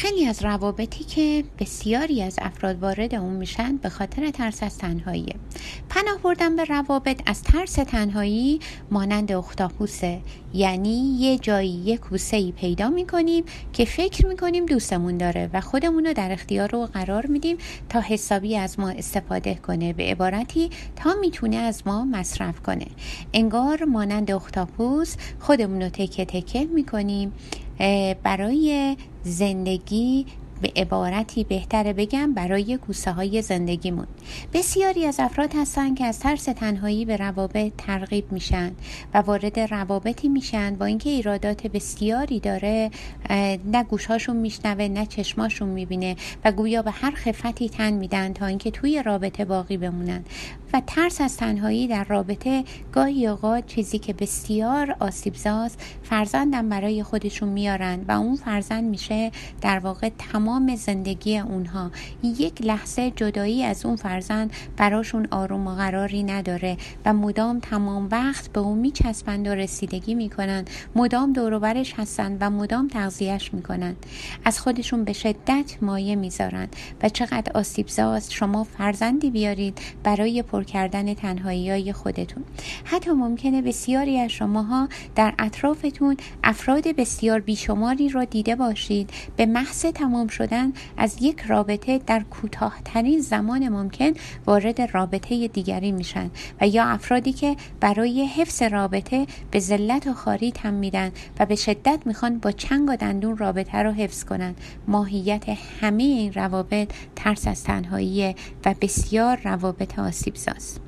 خیلی از روابطی که بسیاری از افراد وارد اون میشن به خاطر ترس از تنهاییه. پناه بردن به روابط از ترس تنهایی مانند اختاپوسه یعنی یه جایی یه کوسه ای پیدا می‌کنیم که فکر می‌کنیم دوستمون داره و خودمون رو در اختیار رو قرار میدیم تا حسابی از ما استفاده کنه. به عبارتی تا می‌تونه از ما مصرف کنه. انگار مانند اختاپوس خودمون رو تکه تکه می‌کنیم. برای زندگی به عبارتی بهتره بگم برای کوسه های زندگیمون. بسیاری از افراد هستن که از ترس تنهایی به روابط ترغیب میشن و وارد روابطی میشن با اینکه ایرادات بسیاری داره نه گوشهاشون میشنوه نه چشماشون می‌بینه و گویا به هر خفتی تن میدن تا اینکه توی رابطه باقی بمونن. و ترس از تنهایی در رابطه گاهی اوقات چیزی که بسیار آسیبزاست فرزندم برای خودشون میارن و اون فرزند میشه در واقع تمام زندگی اونها. یک لحظه جدایی از اون فرزند براشون آروم و قراری نداره و مدام تمام وقت به اون میچسبند و رسیدگی می‌کنن. مدام دوروبرش هستن و مدام تغذیهش می‌کنن. از خودشون به شدت مایه می‌ذارن. و چقدر آسیبزاست شما فرزندی بیارید برای پر کردن تنهایی های خودتون. حتی ممکنه بسیاری از شماها در اطرافتون افراد بسیار بیشماری را دیده باشید. به محض تمام شدن از یک رابطه در کوتاهترین زمان ممکن وارد رابطه دیگری میشن و یا افرادی که برای حفظ رابطه به ذلت و خاری تم میدن و به شدت می‌خوان با چنگ و دندون رابطه رو حفظ کنن. ماهیت همه این روابط ترس از تنهایی و بسیار روابط آسیب gracias.